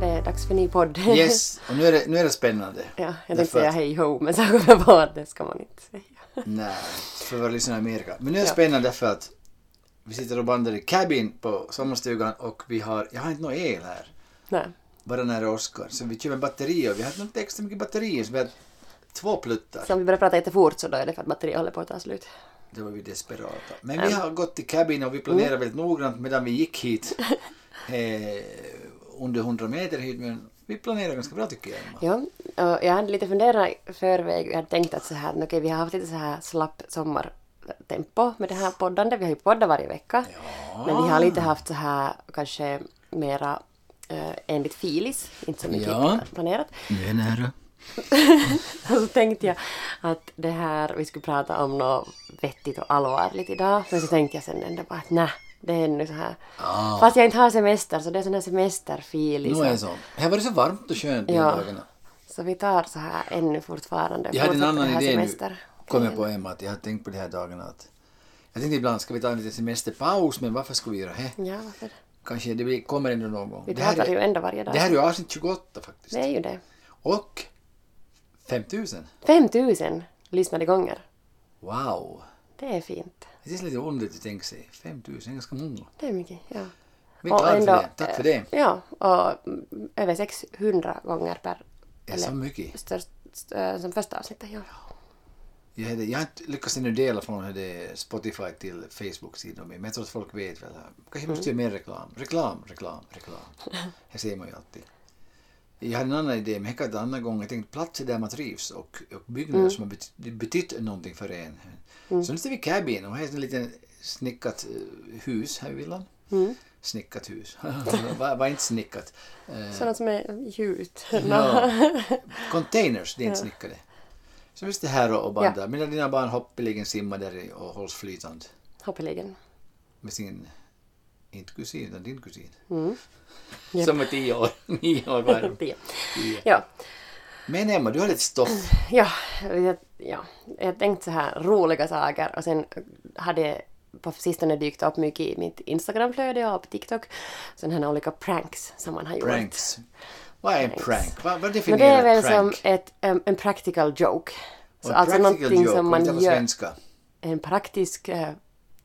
Det är dags för ny podd. Yes, och nu är det, nu är det spännande. ja, jag tänkte Därför säga att- hej ho, men så kom jag på att det ska man inte säga. Nej, för våra lyssnare i Amerika. Men nu är det Ja. spännande därför att vi sitter och bandar i cabin på sommarstugan och vi har, jag har inte någon el här. Nej. Bara nära Oskar. Så vi kör med batterier. Vi har inte extra mycket batterier så vi har två pluttar. Så om vi börjar prata jättefort så då är det för att batteriet håller på att ta slut. Då var vi desperata. Men vi har gått till cabin och vi planerar väldigt noggrant medan vi gick hit. Eh, under 100 meter hit men vi planerar ganska bra tycker jag. Ja, och jag hade lite funderat i förväg. Jag hade tänkt att så här, okej, vi har haft lite så här slapp sommartempo med det här poddande. Vi har ju poddat varje vecka. Men vi har lite haft så här kanske mera eh, enligt filis, inte så mycket Ja. planerat. Nu är nära. Och så tänkte jag att det här, vi skulle prata om något vettigt och allvarligt idag. Men så tänkte jag sen ändå bara att nej, det är nu så här. Ah. Fast jag inte har semester så det är sån här semesterfilis. Nu är det så. Det har varit så varmt och skönt de Ja. här dagarna. Så vi tar så här ännu fortfarande. Jag hade en annan det här idé nu. Kom jag på Emma att jag har tänkt på de här dagarna att jag tänkte ibland ska vi ta en liten semesterpaus men varför ska vi göra det? Ja, varför? Kanske det blir, kommer ändå någon gång. Vi Det pratar ju är, ändå varje dag. det här är ju avsnitt 28 faktiskt. Det är ju det. Och 5000. 5000 lyssnade gånger. Wow. Det är fint. Det är lite underligt att tänka sig. 5000 är ganska många. Det är mycket, ja. Vi är glada för det. Tack för det. Ja, och mm, över 600 gånger per... Det är så mycket. Störst, st- som första avsnittet, ja. Jag, hade, jag har inte lyckats ännu dela från Spotify till Facebook-sidan men jag tror att folk vet väl. Kanske måste göra mer reklam. Reklam, reklam, reklam. Det säger man ju alltid. Jag hade en annan idé, men kan jag ta en annan gång. Jag tänkte platser där man trivs och, och byggnader som har betytt, betytt någonting för en. Så nu står vi i cabin och här är ett litet snickat eh, hus här i villan. Snickat hus. var, var inte snickat. Eh, Sådana som är gjut. Ja. Containers, det är inte snickade. Så vi sitter här och bandar. Ja. Medan dina barn hoppeligen simmar där och hålls flytande Hoppeligen. med sin, inte kusin, utan din kusin. Japp. Som är tio år, nio år var Tio. Ja. Men Emma, du har lite stoff. Ja, jag, ja, jag tänkte så här roliga saker och sen hade på sistone dykt upp mycket i mitt Instagramflöde och på TikTok. Sådana här olika pranks som man har gjort. Pranks. Vad är en prank? Vad, vad Men det definierar är väl prank? som ett, em, en practical joke. Så alltså practical någonting joke, som om man gör. svenska. En praktisk, eh,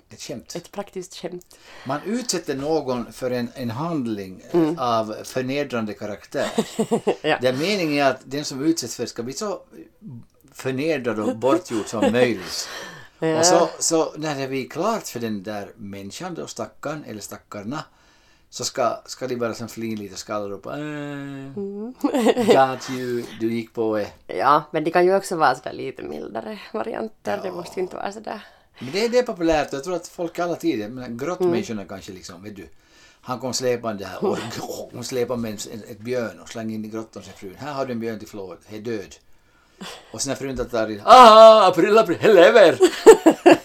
Ett skämt. ett praktiskt skämt. Man utsätter någon för en, en handling av förnedrande karaktär. Mm. Ja. Där meningen är att den som utsätts för ska bli så förnedrad och bortgjord som möjligt. Ja. Och så, så när det blir klart för den där människan då, stackaren eller stackarna, så ska, ska de bara som flin lite upp. Äh, Mm. got you, du gick på det. Ja, men det kan ju också vara sådär lite mildare varianter. Det måste ju inte vara sådär. Men det, det är populärt jag tror att folk alla tider, men Mm. grottmänniskorna kanske liksom, vet du. Han kom släpande här och hon släpade med en, ett björn och slängde in i grottan till frun. Här har du en björn till flåd, är död. Och sen när frun tar in, ah, april, april, lever!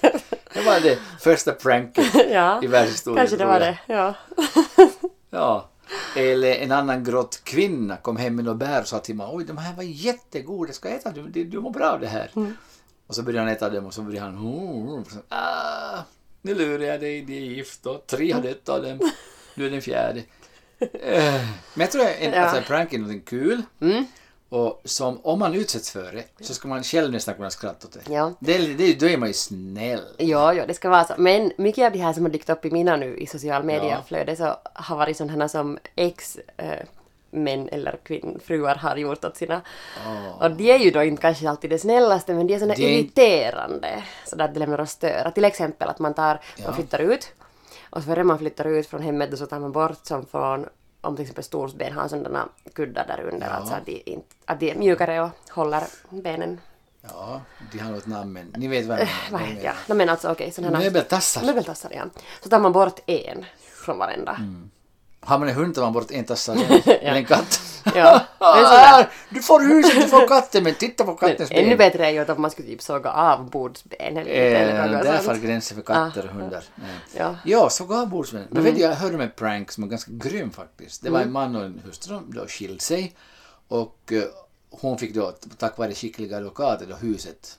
det var det första pranket Ja, i världshistorien. kanske det var det. Ja. Ja. Eller en annan grott kvinna kom hem med några bär och sa till mig oj de här var jättegoda, ska jag äta du, du, du mår bra av det här. Och så började han äta dem och så började han oh, ah, nu lurar jag dig, det är gift och tre har dött av dem, nu är den fjärde. Eh, Men jag tror att en, Ja. alltså, prank är något kul Mm. Och som om man utsätts för det så ska man själv nästan kunna skratta åt det. Ja. det, är- det då är man ju snäll. Ja, ja, det ska vara så. Men mycket av det här som har dykt upp i mina nu i social media-flöde så har varit sådana som ex eh, män eller kvinn, fruar har gjort åt sina... Och de är ju då inte kanske alltid det snällaste men de är såna Det irriterande. Så att det lämnar att störa. Till exempel att man tar, man flyttar ut och före man flyttar ut från hemmet så tar man bort som från om till exempel storsben har sådana kuddar där under, Ja. alltså att de, inte, att de är mjukare och håller benen. Ja, de har något namn men ni vet vad jag menar. No, men alltså okej. Möbeltassar. Möbeltassar, ja. Så tar man bort en från varenda. Har man en hund tar man bort en tassa eller en katt. Ja, men du får huset, du får katten, men titta på kattens Ännu ben. bättre är ju att om man skulle typ såga av bordsben eller, eller Eh, något där far gränsen för katter och hundar. Nej. Ja. Ja, så gav bordsvän. Men vet du, jag hörde om en prank som var ganska grym faktiskt. Det var en man och en hustru som då skilde sig. Och eh, hon fick då, tack vare skickliga advokater, då huset.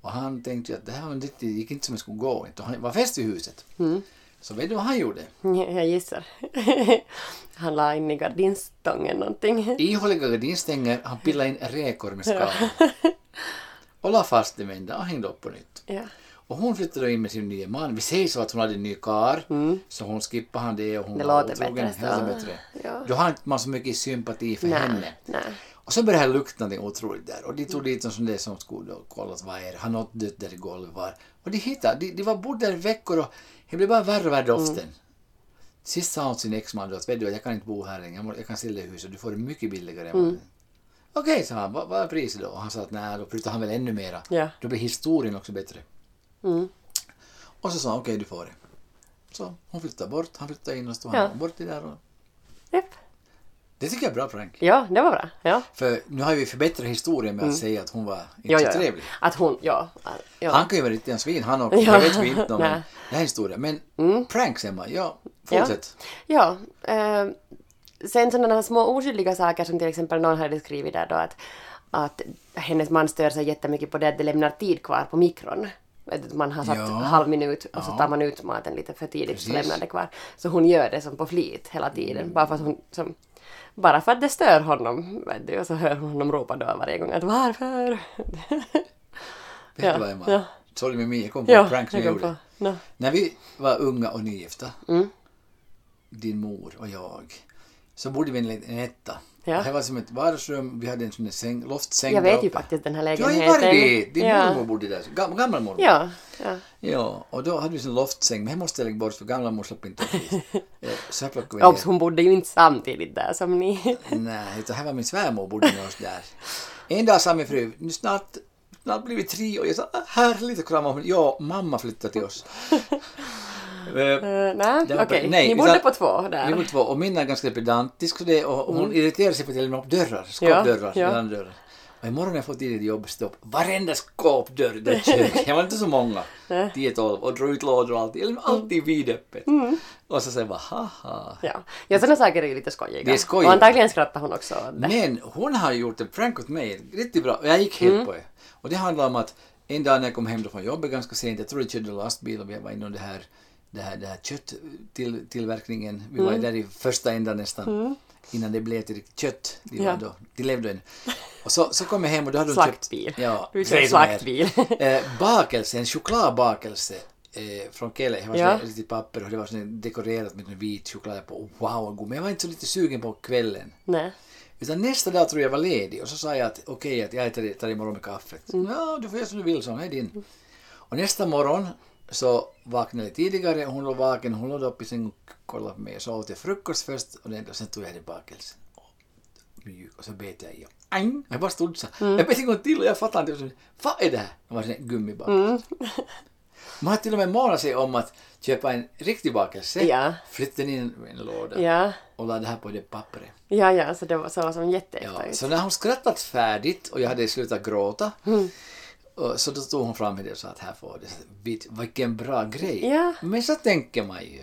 Och han tänkte ju att det här var gick inte som det skulle gå. Han var fäst vid huset. Så vet du vad han gjorde? Ja, Jag gissar. Han la in i gardinstången någonting. Ihåliga gardinstänger, han pillade in räkor med skal. och la fast dem en dag och hängde upp på nytt. Ja. Och hon flyttade in med sin nya man. Vi säger så att hon hade en ny kar, så hon skippade han det och hon Det var otrogen. Det bättre. Ja. Då har inte man så mycket sympati för henne. Nej, nej. Och så började det lukta någonting otroligt där. Och de tog dit någon sån där som skulle kolla vad är det? Har något dött där i golvet var? Och de hittade, de, de var bodde där i veckor och det blev bara värre och värre doften. Mm. Sist sa hon till sin exman att vet du, jag kan inte bo här längre, jag, kan sälja huset, du får det mycket billigare. Mm. Okej, sa han, vad, vad är priset då? Och han sa att nej, då flyttar han väl ännu mera. Ja. Då blir historien också bättre. Mm. Och så sa han okej, du får det. Så hon flyttade bort, han flyttade in och stod Ja. han bort det där. Och... Japp. Det tycker jag är bra prank. Ja, det var bra. Ja. För nu har vi förbättrat historien med att säga att hon var inte Ja, så ja, ja. trevlig. Att hon, ja. Han kan ju vara riktigt en svin han också, Ja. det vet vi inte om. Det här är historia. Men pranks Emma, ja, fortsätt. Ja. Eh, sen sådana här små oskyldiga saker som till exempel någon hade skrivit där då att, att hennes man stör sig jättemycket på det att det lämnar tid kvar på mikron. Man har satt Ja. halv minut och så tar man ut maten lite för tidigt Precis. så lämnar det kvar. Så hon gör det som på flit hela tiden. Bara för att hon som, bara för att det stör honom. Du, och så hör hon honom ropa då varje gång att varför? Vet Ja, du vad Emma? ja. Sorry med mig, jag kom på ja, en prank som jag gjorde. No. När vi var unga och nygifta, Mm. din mor och jag, så bodde vi i en etta. Ja. Det var som ett vardagsrum, vi hade en sån där säng, loftsäng Jag vet ju faktiskt den här Du har lägenheten. ju varit dit! Din ja. mormor bodde där, Gam, gamla mormor. Ja, ja. Ja, och då hade vi en loftsäng, men det måste jag lägga bort för gamla mor slapp inte upp. Eh, Så här plockade vi Obs, hon bodde ju inte samtidigt där som ni. Nej, utan här var min svärmor bodde med oss där. En dag sa min fru, nu snart, snart blir vi tre och jag sa "Ah, härligt att krama om. Ja, mamma flyttade till oss. Eh, Uh, nej, okej. nej, Ni bodde på två Vi där. var två och min är ganska pedantisk och, det, och hon irriterar sig på att jag lämnar upp dörrar, skåpdörrar, Ja, ja. dörrar. Och imorgon när jag fått tidigt jobb stå upp varenda skåpdörr det köket. Jag var inte så många, 10-12 och drog ut lådor och allt. Jag lämnade alltid vidöppet. Och så säger bara haha. Ja, ja sådana saker är ju lite skojiga. Det är skojigt. Och antagligen skrattar hon också åt det. Men hon har gjort en prank åt mig, riktigt bra. Och jag gick helt Mm. på det. Och det handlar om att en dag när jag kom hem från jobbet ganska sent, jag tror jag körde lastbil och vi var inom det här, det här, det här kötttillverkningen. Vi Mm. var där i första ändan nästan. Innan det blev till kött. De, Ja. då, de levde än. Och så, så kom jag hem och då hade de Slaktbil. köpt... Ja, Du så slaktbil. här. Eh, bakelse, en chokladbakelse eh, från Kelle. Det var Ja. riktigt papper och det var dekorerat med en vit choklad på. Wow, god. Men jag var inte så lite sugen på kvällen. Nej. Utan nästa dag tror jag var ledig och så sa jag att okej, att jag tar, tar imorgon med kaffet. Ja, du får göra som du vill, så hej din. Och nästa morgon så vaknade jag tidigare hon låg vaken, hon låg upp i sängen och kollade på mig och så åt jag frukost först och den- och sen tog jag det bakelsen. Och och så bet jag i och! Jag bara stod så. Jag bet en gång till och jag fattade inte. Vad är det här? Det var en gummibakelse. Man har till och med månat sig om att köpa en riktig bakelse, Ja. flytta den in i en låda Ja, och la det här på det pappret. ja, ja, så det var så som Ja, jätteäkta ut. så när hon skrattat färdigt och jag hade slutat gråta Mm. Och så då tog hon fram det och sa att här får du. Så, "Vet- Vilken bra grej. Ja. Men så tänker man ju,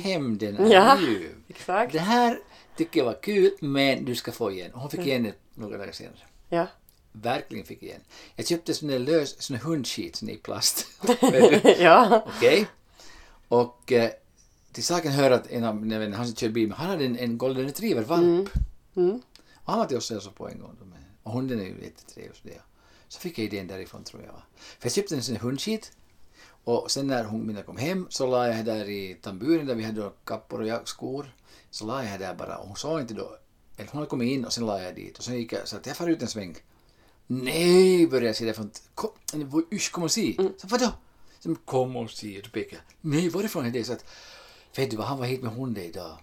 hämnden är Ja, ju. exakt. Det här tycker jag var kul men du ska få igen. Hon fick igen det några dagar senare. Ja. Verkligen fick igen. Jag köpte sån där lös, sån hundskit sån i plast. Ja. Okej. Och eh, till saken hör att en av mina vänner, han som kör bil, han hade en, en golden retriever valp. Mm. Och han var till oss och på en gång. Och hunden är ju jättetrevlig. Så, fick jag idén därifrån tror jag. För jag köpte en sån hundskit. Och sen när hon mina kom hem så la jag där i tamburen där vi hade kappor och skor. Så la jag där bara och hon sa inte då. Eller hon hade kommit in och sen la jag dit. Och sen gick jag så att jag far ut en sväng. Nej, började jag säga därifrån. Kom, usch, kom och se. Så vadå? Så, kom och se. Då pekade jag. Nej, varifrån är det? Så att, vet du vad, han var hit med hunden idag.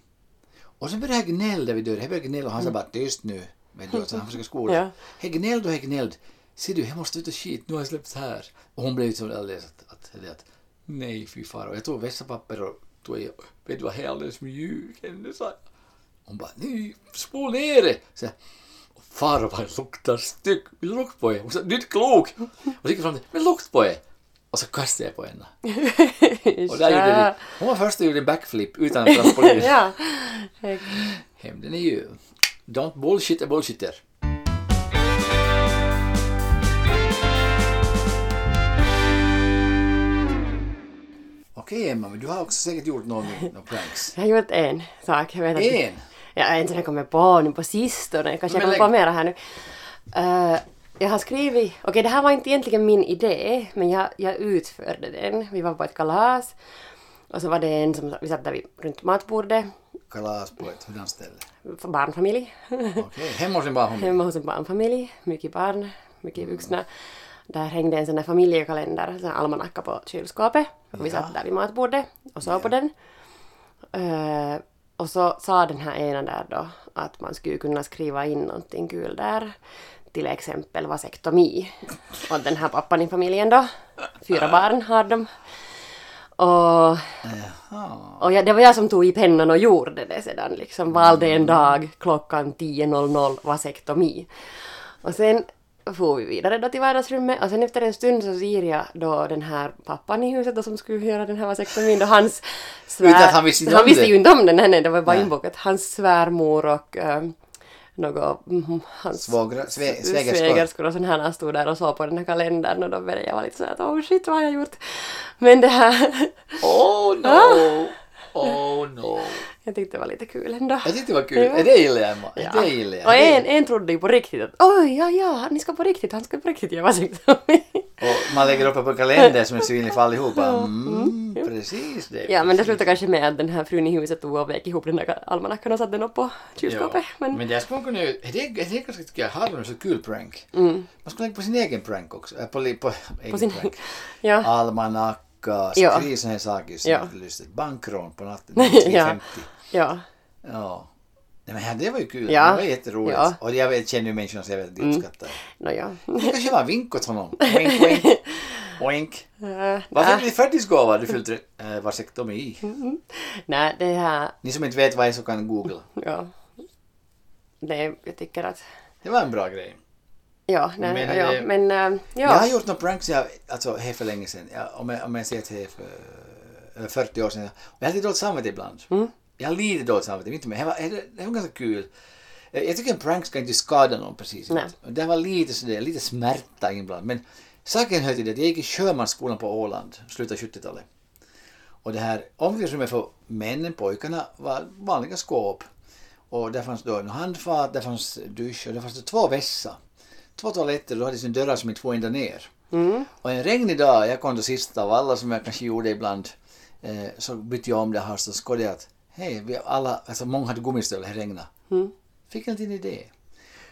Och sen började jag gnälla vid dörren. Jag började gnälla och han sa bara tyst nu. Men du, så han försöker skola. Ja. Jag gnällde och jag gnällde. Ser du, jag måste ut och skit. Nu har jag släppts här. Och hon blev så alldeles att, att, att, att nej fy far. Och jag tog vässapapper och då är jag, vet du vad, jag är alldeles mjuk ännu, sa jag. Hon bara, nej, spol ner det. Så jag, far vad det luktar styggt, vill du lukta på det? Hon sa, du är inte klok. Och så gick jag fram till, men lukta på det. Och så kastade jag på henne. Och där gjorde de, hon var först och gjorde en backflip utan trampolin. ja. Hämnden är ju, don't bullshit a bullshitter. Okej Emma, men du har också säkert gjort någon, någon pranks. Jag har gjort en sak. Jag vet att En? Ja, en som jag kommer på nu på sistone. Kanske jag kommer på mera här nu. Eh, jag har skrivit... Okej, det här var inte egentligen min idé, men jag, jag utförde den. Vi var på ett kalas. Och så var det en som... Vi satt där vid, runt matbordet. Kalas på ett hurdant ställe. Barnfamilj. Okej, hemma hos en barnfamilj. Hemma hos en barnfamilj. Mycket barn, mycket vuxna. Där hängde en sån där familjekalender, en sån almanacka på kylskåpet. Och vi satt där vid matbordet och såg på den. Eh, och så sa den här ena där då att man skulle kunna skriva in någonting kul där. Till exempel vasektomi. Och den här pappan i familjen då. Fyra barn har de. Och, och jag, det var jag som tog i pennan och gjorde det sedan. Liksom valde en dag klockan 10.00 vasektomi. Och sen får vi vidare då till vardagsrummet och sen efter en stund så ser jag då den här pappan i huset då som skulle göra den här vasektomin då hans svär... Utan han visste inte han om visste det? ju inte om den, nej, nej det var bara inbokat. Hans svärmor och um, något, mm, hans Svågra- sve- svägerskor. svägerskor och sån här stod där och såg på den här kalendern och då började jag vara lite såhär att oh shit vad har jag gjort? Men det här, Oh no! Oh no! Jag tyckte det var lite kul ändå. Jag tyckte det var kul. Ja. Är det gillar jag Emma? Ja. Det gillar jag. Och en, en trodde ju på riktigt att oj, ja, ja, ni ska på riktigt, han ska på riktigt göra vasektomi. Och man lägger upp det på en kalender som är synlig för allihopa. Mm, precis det. Ja, men det precis. slutade kanske med att den här frun i huset tog och vek ihop den där almanackan och satte den upp på kylskåpet. Men, men det skulle man kunna göra. Det är, ganska, tycker jag, har de så kul prank. mm, Man skulle lägga på sin egen prank också. Äh, på, li- på, egen sin- prank. ja, Almanacka, Ja. saker som Ja. är lustigt. Bankrån på natten, Ja. 3.50. ja, Ja. Nej, men det var ju kul. Ja. Det var jätteroligt. Ja. Och jag vet, känner ju människorna så jag vet de uppskattar no, ja. Det kanske var en vink åt honom. Wink, wink. Wink. Äh, Vad fick äh, ni födelsedagsgåva? Du fyllde äh, vasektomi. Nej, det här, Ni som inte vet vad det är så kan googla. ja. Det, jag tycker att, Det var en bra grej. Ja, nej, Men men, ja, det- men äh, Jag har ja. gjort några pranks jag, alltså, här för länge sedan. Jag, om, jag, om jag det är för över 40 år sedan. Och jag har lite dåligt samvete ibland. Mm. Jag har lite dåligt samvete, inte med. Det var, det, var ganska kul. Eh, Jag tycker en prank ska inte skada någon precis. Nej. Det var lite sådär, lite smärta ibland. Men saken hör till det att jag gick i sjömansskolan på Åland, slutet av 70-talet. Och det här omklädningsrummet för männen, pojkarna, var vanliga skåp. Och där fanns då en handfat, där fanns dusch och där fanns det två vässar. Två toaletter, då hade sin dörrar som inte får ända ner. Mm, Och en regnig dag, jag kom då sist av alla som jag kanske gjorde ibland, eh, så bytte jag om det här så skådde jag att hej, vi alla, alltså många hade gummistövlar, det regnade. mm. Fick en liten idé.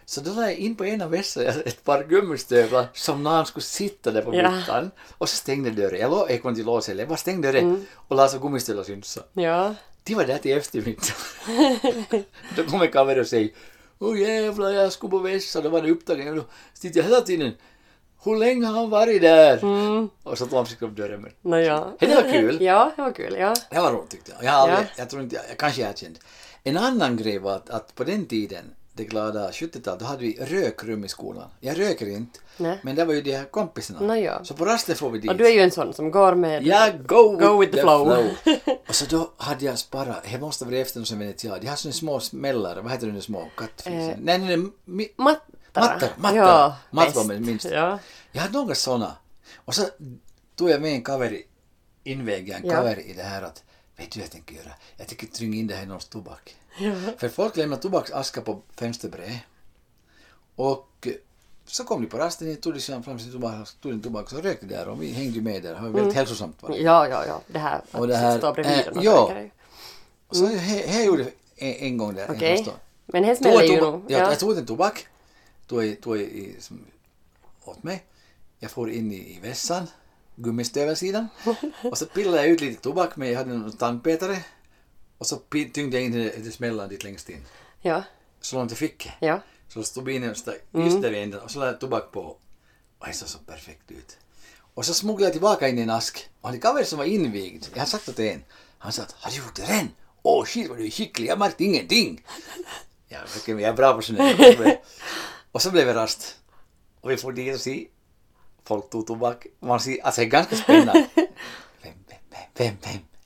Så då la jag in på ena vässan ett par gummistövlar som någon skulle sitta där på Ja. byttan och så stängde dörren. Jag, lå- jag kom till låset, jag bara stängde dörren Mm. och la så gummistövlar syns. Ja, De var där till eftermiddag. då kommer kameran och säger Åh jävlar, jag skulle på vässan, då var det upptagen. Då sitter jag hela tiden Hur länge har han varit där? mm, Och så tog han upp dörren. Men no, ja. Det var kul. Ja, det var kul, ja. det var roligt tyckte jag. Jag, har aldrig, Ja. jag tror inte, jag, jag kanske är känd. En annan grej var att, att på den tiden, det glada 70-talet, då hade vi rökrum i skolan. Jag röker inte, Nej. men det var ju de här kompisarna. Nå ja. Så på rasten får vi dit. Och du är ju en sån som går med... Ja, go, Go with the flow. och så då hade jag sparat, det måste vara efter som vet jag, de har såna små smällare, vad heter de små? Kattfis? Eh, nej, nej, nej, mi, Mattar. mattor, mattor. Ja, mattor var minst. Ja. Jag hade några såna. Och så tog jag med en kaveri, inväg jag en Ja. kaveri i det här att, vet du vad jag tänker göra? Jag tänker trynga in det här i någons tobak. Ja. För folk lämnar tobaksaskar på fönsterbrädet. Och eh, så kom de på rasten, tog de fram sin tobak, tog en tobak och rökte där och vi hängde med där. Det var väldigt hälsosamt. Var det. ja, ja, ja. Det här Och det att här- stå bredvid och ja. dig. Och så här, här gjorde en, en gång där. Okej. förstå. Men Tog smäller ju nog. ja. Ja. Jag tog en tobak, tog, tog i, som, åt mig. Jag får in i, i vässan, gummistövelsidan. och så pillade jag ut lite tobak med, jag hade en tandpetare. Och så tyngde jag in det, dit längst in. Ja. Så långt jag fick. Ja. Så stod bilen just där i änden och så lade jag tobak på. Och det såg så perfekt ut. Och så smugglade jag tillbaka in i en ask. Och han kaveri som var invigd, jag hade sagt åt en, han sa att har du gjort det redan? Åh shit vad du är skicklig, jag märkte ingenting. Ja, jag är bra på sånt. Och så blev det rast. Och vi får dit och se. Folk tog tobak. Man ser, alltså det är ganska spännande. Vem, vem, vem,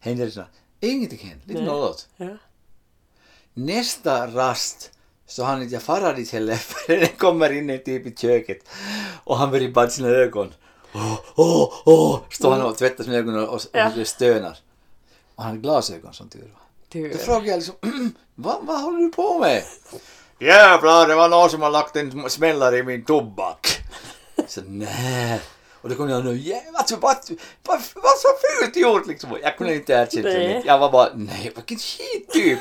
vem, vem? Sånt? Ingenting händer, lite nollåt. Ja. Nästa rast så han inte jag fara dit heller för det kommer in en typ i köket och han börjar badda sina ögon. Åh, åh, åh, står han och tvättar sina ögon och, och, Ja. och stönar. Och han har glasögon som tur var. Tur. Då frågar jag liksom, vad, vad håller du på med? Jävlar, det var någon som har lagt en smällare i min tobak. Så nej. Och då kunde jag nu, jävlar, alltså, vad, vad, vad så fult gjort liksom. Jag kunde inte erkänna det. Jag var bara, nej, vilken skit typ.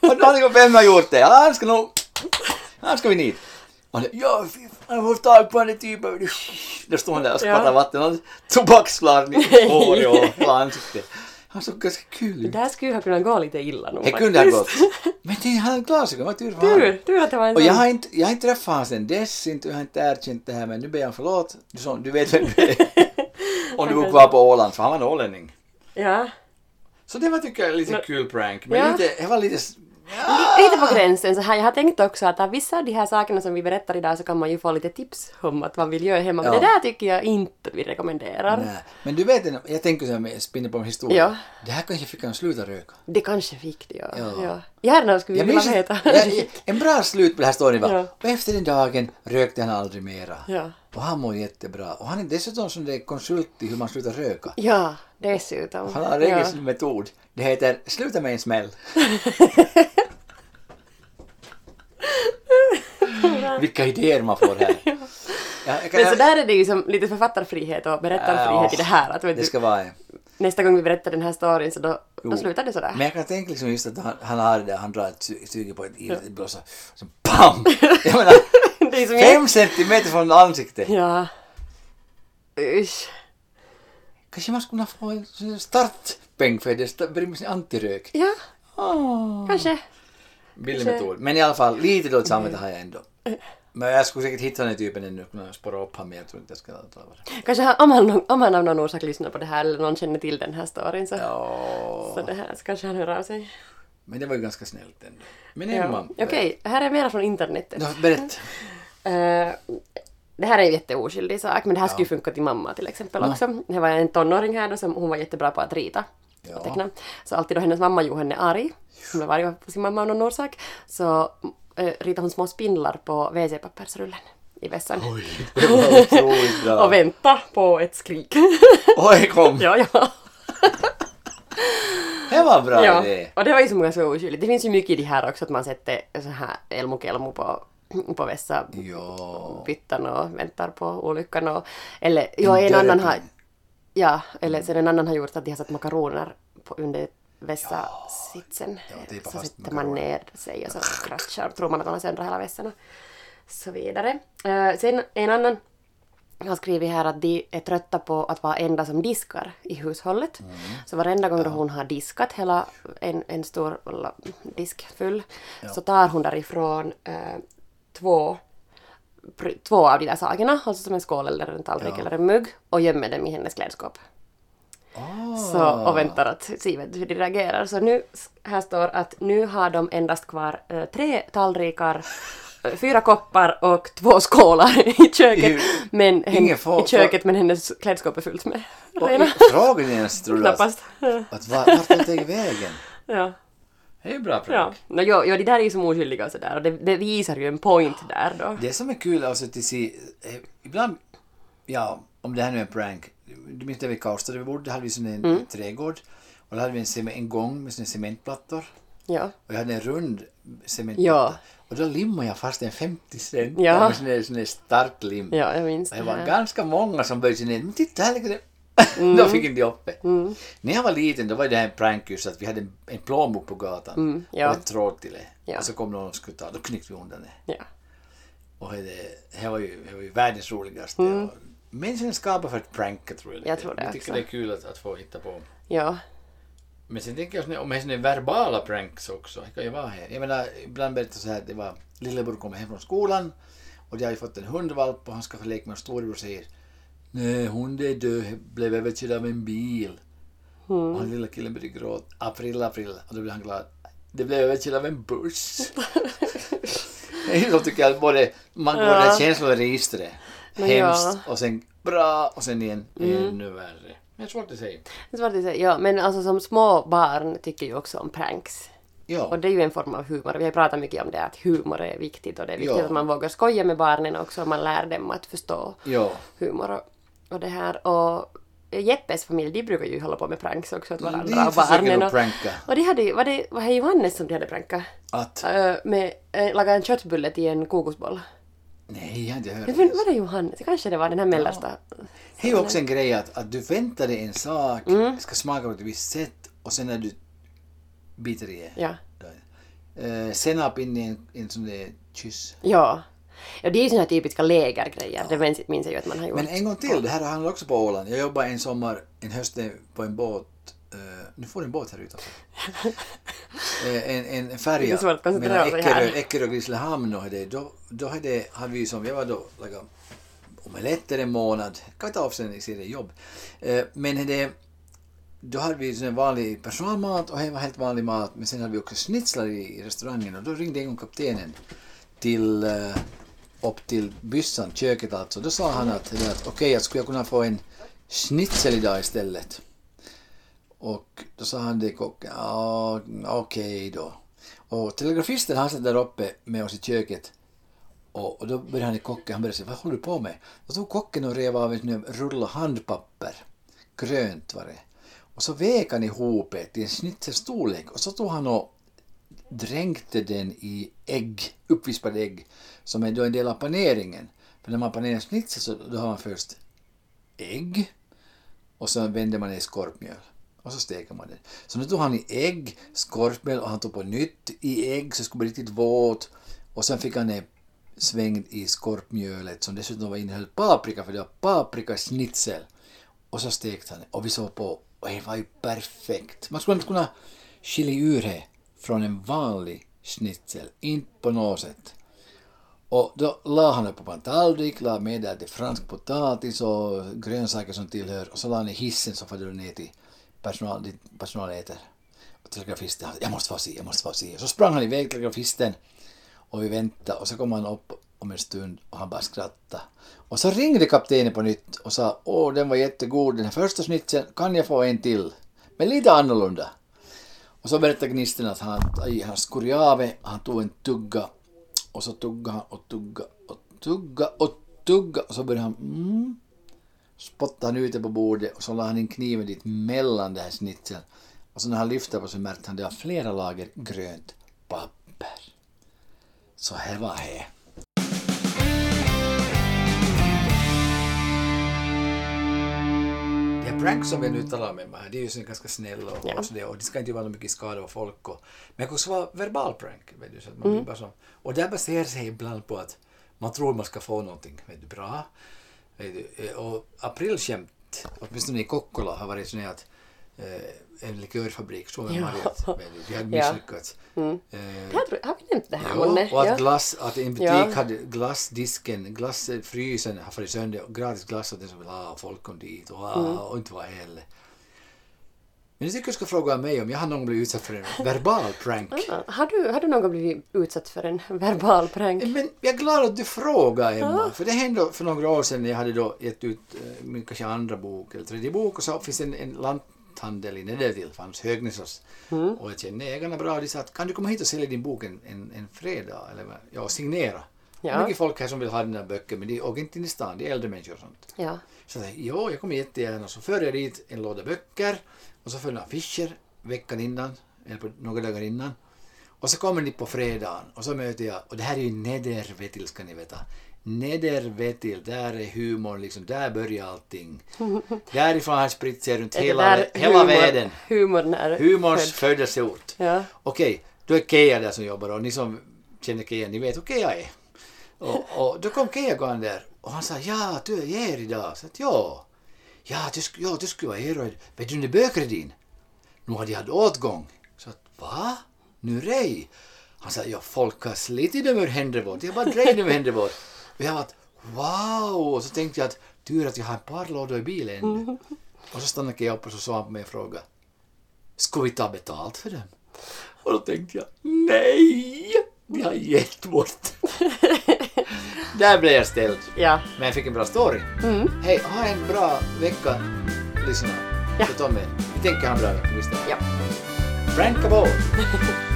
Och då hade jag, vem har gjort det? Han ska nog, han ska vi. Och han, ja, jag får tag på den typen. Då stod han där och Ja. vatten och tobaksflarn i håret och hela ansiktet. Han såg ganska kul Det ut. där skulle ha kunnat gå lite illa nog Det kunde ha gått. Men det, hade glasögon, vad tur honom. Tur, tur att det var en Och jag har inte, jag har inte träffat honom sen dess, inte, jag har inte erkänt det här men nu ber jag förlåt. Du, som, du vet vem du är. Om du bor kvar på Åland, för han var en ålänning. Ja. Så det var tycker jag lite Men- kul prank. Men Ja. lite, det var lite... Lite på gränsen så här. Jag har tänkt också att av vissa av de här sakerna som vi berättar idag så kan man ju få lite tips om att man vill göra hemma. Men Ja. det där tycker jag inte vi rekommenderar. Nej. Men du vet, jag tänker så här, med- spinner på en historia. Ja. Det här kanske fick han sluta röka. Det kanske fick det, ja. Ja. ja. Gärna skulle vi Jag vilja minns, veta. en bra slut på den här storyn var, Ja. och efter den dagen rökte han aldrig mera. Ja. Och han mår jättebra. Och han är dessutom som det är konsult i hur man slutar röka. Ja, dessutom. Han har en egen metod. Det heter Sluta med en smäll. Vilka idéer man får här. Ja, jag kan- Men så där är det ju som lite författarfrihet och berättarfrihet i det här. Att, vet det du, ska vara Nästa gång vi berättar den här storyn så då, Jo. då slutar det sådär. Men jag kan tänka liksom just att han, han har det där, han drar ett suger på ett ivrigt blåsa, så BAM! Jag menar, fem centimeter från ansiktet. Ja. Usch. Kanske man skulle kunna få en startpeng för det, börja med sin antirök. Ja, Oh. kanske. Billig metod. Men i alla fall, lite dåligt samvete har jag ändå. Men jag skulle säkert hitta den här typen ännu, kunna spåra upp honom, men jag tror inte jag ska ta det. Kanske han- om han, om han av någon orsak lyssnar på det här eller någon känner till den här storyn så, Ja. så, det här, så kanske han hör av sig. Men det var ju ganska snällt ändå. Men Ja. Emma, Okej, här är mera från internetet. no, berätta. Eh, det här är en jätteoskyldig sak, men det här skulle ju funka till mamma till exempel också. Det var en tonåring här då som hon var jättebra på att rita Ja. och teckna. Så alltid då hennes mamma gjorde henne arg, hon blev arg på sin mamma av någon orsak, så ritade hon små spindlar på WC-pappersrullen i vässan. Oj, det var otroligt bra. Och vänta på ett skrik. Oj, kom! ja, ja. Det var bra ja. idé. Och det var ju som ganska oskyldigt. Det finns ju mycket i det här också att man sätter så här Elmo Kelmo på, på vässa Ja. byttan och väntar på olyckan och eller ja, En annan har ja, eller sen en annan har gjort att de har satt makaroner på, under vässa sitsen. Ja, så sätter man ner sig och så kratschar tror man att man har söndrat hela vässan och så vidare. Eh, sen en annan har skrivit här att de är trötta på att vara enda som diskar i hushållet. Mm. Så varenda gång då hon har diskat hela en, en stor disk full så tar hon därifrån eh, två, två av de där sakerna, alltså som en skål eller en tallrik Ja. eller en mugg och gömmer dem i hennes klädskåp. Så, och väntar att se hur de reagerar. Så nu, här står att nu har de endast kvar eh, tre tallrikar, eh, fyra koppar och två skålar i köket. Men hen, I köket men hennes klädskåp är fullt med rena. Frågan är ens, tror du, att, att var, vart har det tagit vägen? Ja. Det är ju bra Ja. prank. No, jo, jo, de där är ju som oskyldiga och sådär och det, det visar ju en point där då. Det som är kul alltså att se, eh, ibland, ja, om det här nu är en prank, du minns när vi Karlstad, där vi bodde, hade vi sån en Mm. trädgård och då hade vi en, en gång med såna cementplattor Ja. och jag hade en rund cementplatta Ja. och då limmade jag fast en 50 cent Ja. med sån där, sån där stark lim. ja, jag minns Och det var ganska många som böjde sig ner. Men titta, här ligger det. då fick inte upp det. Mm. När jag var liten då var det här en prank just att vi hade en, en plånbok på gatan Mm, ja. och ett tråd till det. Ja. Och så kom någon och skulle ta, då knyckte vi undan det. Ja. Och det, det, var, ju, det var ju världens roligaste. Och Människan är skapad för att pranka tror jag. Jag tror det Jag tycker också. det är kul att, att få hitta på. ja. Men sen tänker jag om det är verbala pranks också. Det kan ju vara här. Jag menar, ibland berättar jag så här att det var lillebror kommer hem från skolan och de har ju fått en hundvalp och han ska få leka med och storebror säger Nej, hon är död, blev överkörd av en bil. Mm. Och den lilla killen började gråta. April, april. Och då blev han glad. Det blev överkörd av en buss. Så tycker jag att både, man går Ja. det känsloregistret. Men Hemskt ja. och sen bra och sen igen Mm. ännu värre. Men svårt att säga. Svårt att säga. Ja, men alltså som små barn tycker ju också om pranks. Ja. Och det är ju en form av humor. Vi har pratat mycket om det, att humor är viktigt och det är viktigt Ja. att man vågar skoja med barnen också. och Man lär dem att förstå Ja. humor och, och det här. Och Jeppes familj, de brukar ju hålla på med pranks också åt De varandra och försöker barnen. Och, pranka. och de hade ju, var det, var det Johannes som de hade prankat? Att, Uh, med, uh, laga en köttbulle till en kokosboll. Nej, jag har inte hört det. var det Johannes? Kanske det var den här mellersta. Det är ju också en grej att, att du väntar dig en sak, Mm. ska smaka på ett visst sätt och sen när du biter i det. Ja. Eh, senap in i en, en sån där kyss. Ja. Ja, det är ju såna här typiska lägergrejer. Det minns minns jag ju att man har gjort. Men en gång till, det här handlar också på Åland. Jag jobbade en sommar, en höst på en båt. Eh, nu får du en båt här utanför. Eh, en, en färja mellan. Eckerö, Eckerö och Grisslehamn. Och det, då, då hade, hade vi som, jag var då lagat omeletter en månad. Kan vi ta av sen i jobb. Eh, men det, då hade vi sån vanlig personalmat och det var helt vanlig mat. Men sen hade vi också schnitzlar i, i restaurangen och då ringde en gång kaptenen till, upp till byssan, köket alltså. Då sa han att, det att okej, jag skulle jag kunna få en schnitzel idag istället. Och då sa han det kocken, ja okej då. Och telegrafisten han satt där uppe med oss i köket. Och, och då började han i kocken, han började säga, vad håller du på med? Då tog kocken och rev av en rulla handpapper. Grönt var det. Och så vek han ihop det till en schnitzelstorlek och så tog han och dränkte den i ägg, uppvispade ägg, som är då en del av paneringen. För när man panerar schnitzel så då har man först ägg och så vänder man det i skorpmjöl och så steker man den. Så nu tog han i ägg, skorpmjöl och han tog på nytt i ägg så det skulle bli riktigt våt och sen fick han det svängd i skorpmjölet som dessutom var innehöll paprika för det var paprikaschnitzel. Och så stekte han det och vi såg på och det var ju perfekt. Man skulle inte kunna skilja ur det från en vanlig schnitzel, inte på något sätt. Och då la han det på en tallrik, la med där till fransk potatis och grönsaker som tillhör och så la han i hissen så följde det ner till personal, dit personal äter. Och telegrafisten, jag måste få se, jag måste få se. Så sprang han iväg telegrafisten och vi väntade och så kom han upp om en stund och han bara skrattade. Och så ringde kaptenen på nytt och sa åh den var jättegod den här första snitsen, kan jag få en till? Men lite annorlunda. Och så berättade gnisten att han, han skurade av det, han tog en tugga och så tuggade han och tugga och tugga och tugga och så började han mm, spottade han ut det på bordet och så la han in kniven dit mellan det här snitseln. Och så när han lyfte på så märkte han det var flera lager grönt papper. Så här var det. Pranks som vi nu talar med här, det är ju så ganska snälla och, Ja. och, så det, och det ska inte vara mycket skada på folk. Och, men det kan också vara verbal prank. Vet du, så att man blir bara så, och det baserar sig ibland på att man tror man ska få någonting vet du, bra. Du, eh, och aprilskämt, åtminstone i Kokkola, har varit sån här att eh, en likörfabrik, så Ja. Du, de hade Ja. misslyckats. Mm. Eh, har vi nämnt det här? Ja, månne? och att, Ja. glass, att en butik Ja. hade glassdisken, glassfrysen har farit sönder och gratis glass åt den som vill ha och folk kom dit och, ah, Mm. och inte var heller. Men jag tycker du ska fråga mig om jag har någon blivit utsatt för en verbal prank. Ah, Har du, har du någon gång blivit utsatt för en verbal prank? Men jag är glad att du frågar Emma, för det hände för några år sedan när jag hade då gett ut eh, min kanske andra bok eller tredje bok och så finns en, en lanthandel i Nedertil, fanns Högnesås. Och jag kände ägarna bra och de sa att kan du komma hit och sälja din bok en, en, en fredag eller ja, signera. Ja. Mycket folk här som vill ha dina böcker men de åker inte in i stan, de är äldre människor och sånt. Ja. Så jag tänkte, jo, jag kommer jättegärna. Så för jag dit en låda böcker och så några affischer veckan innan, eller på några dagar innan. Och så kommer ni på fredagen och så möter jag, och det här är ju Nedervetil ska ni veta. Nedervetil, där är humorn liksom, där börjar allting. Därifrån har spritt sig runt hela, hela humor- världen. Humorn är Humorns född? födelseort. Ja. Okej, då är Keja där som jobbar och ni som känner Keja, ni vet hur Keja är. Och, och då kom Keja gående där och han sa ja, du är här idag. Så att ja, ja, det, sk- ja, du skulle vara här vet du när böcker är din? Nu har de haft åtgång. Så att va? Nu rej? Han sa ja, folk har slitit över händer De Jag bara drev dem ur händerna. Och jag var wow, och så tänkte jag att Tur att jag har ett par lådor i bilen ännu. Och så stannade jag upp och så sa han på mig och frågade. Ska vi ta betalt för dem? Och då tänkte jag, nej! Vi har gett bort. Där blev jag ställd. Ja. Men jag fick en bra story. Hej, ha en bra vecka, lyssna. Ja. Så Tommy, vi tänker ha en bra vecka, visst? Ja. Frank!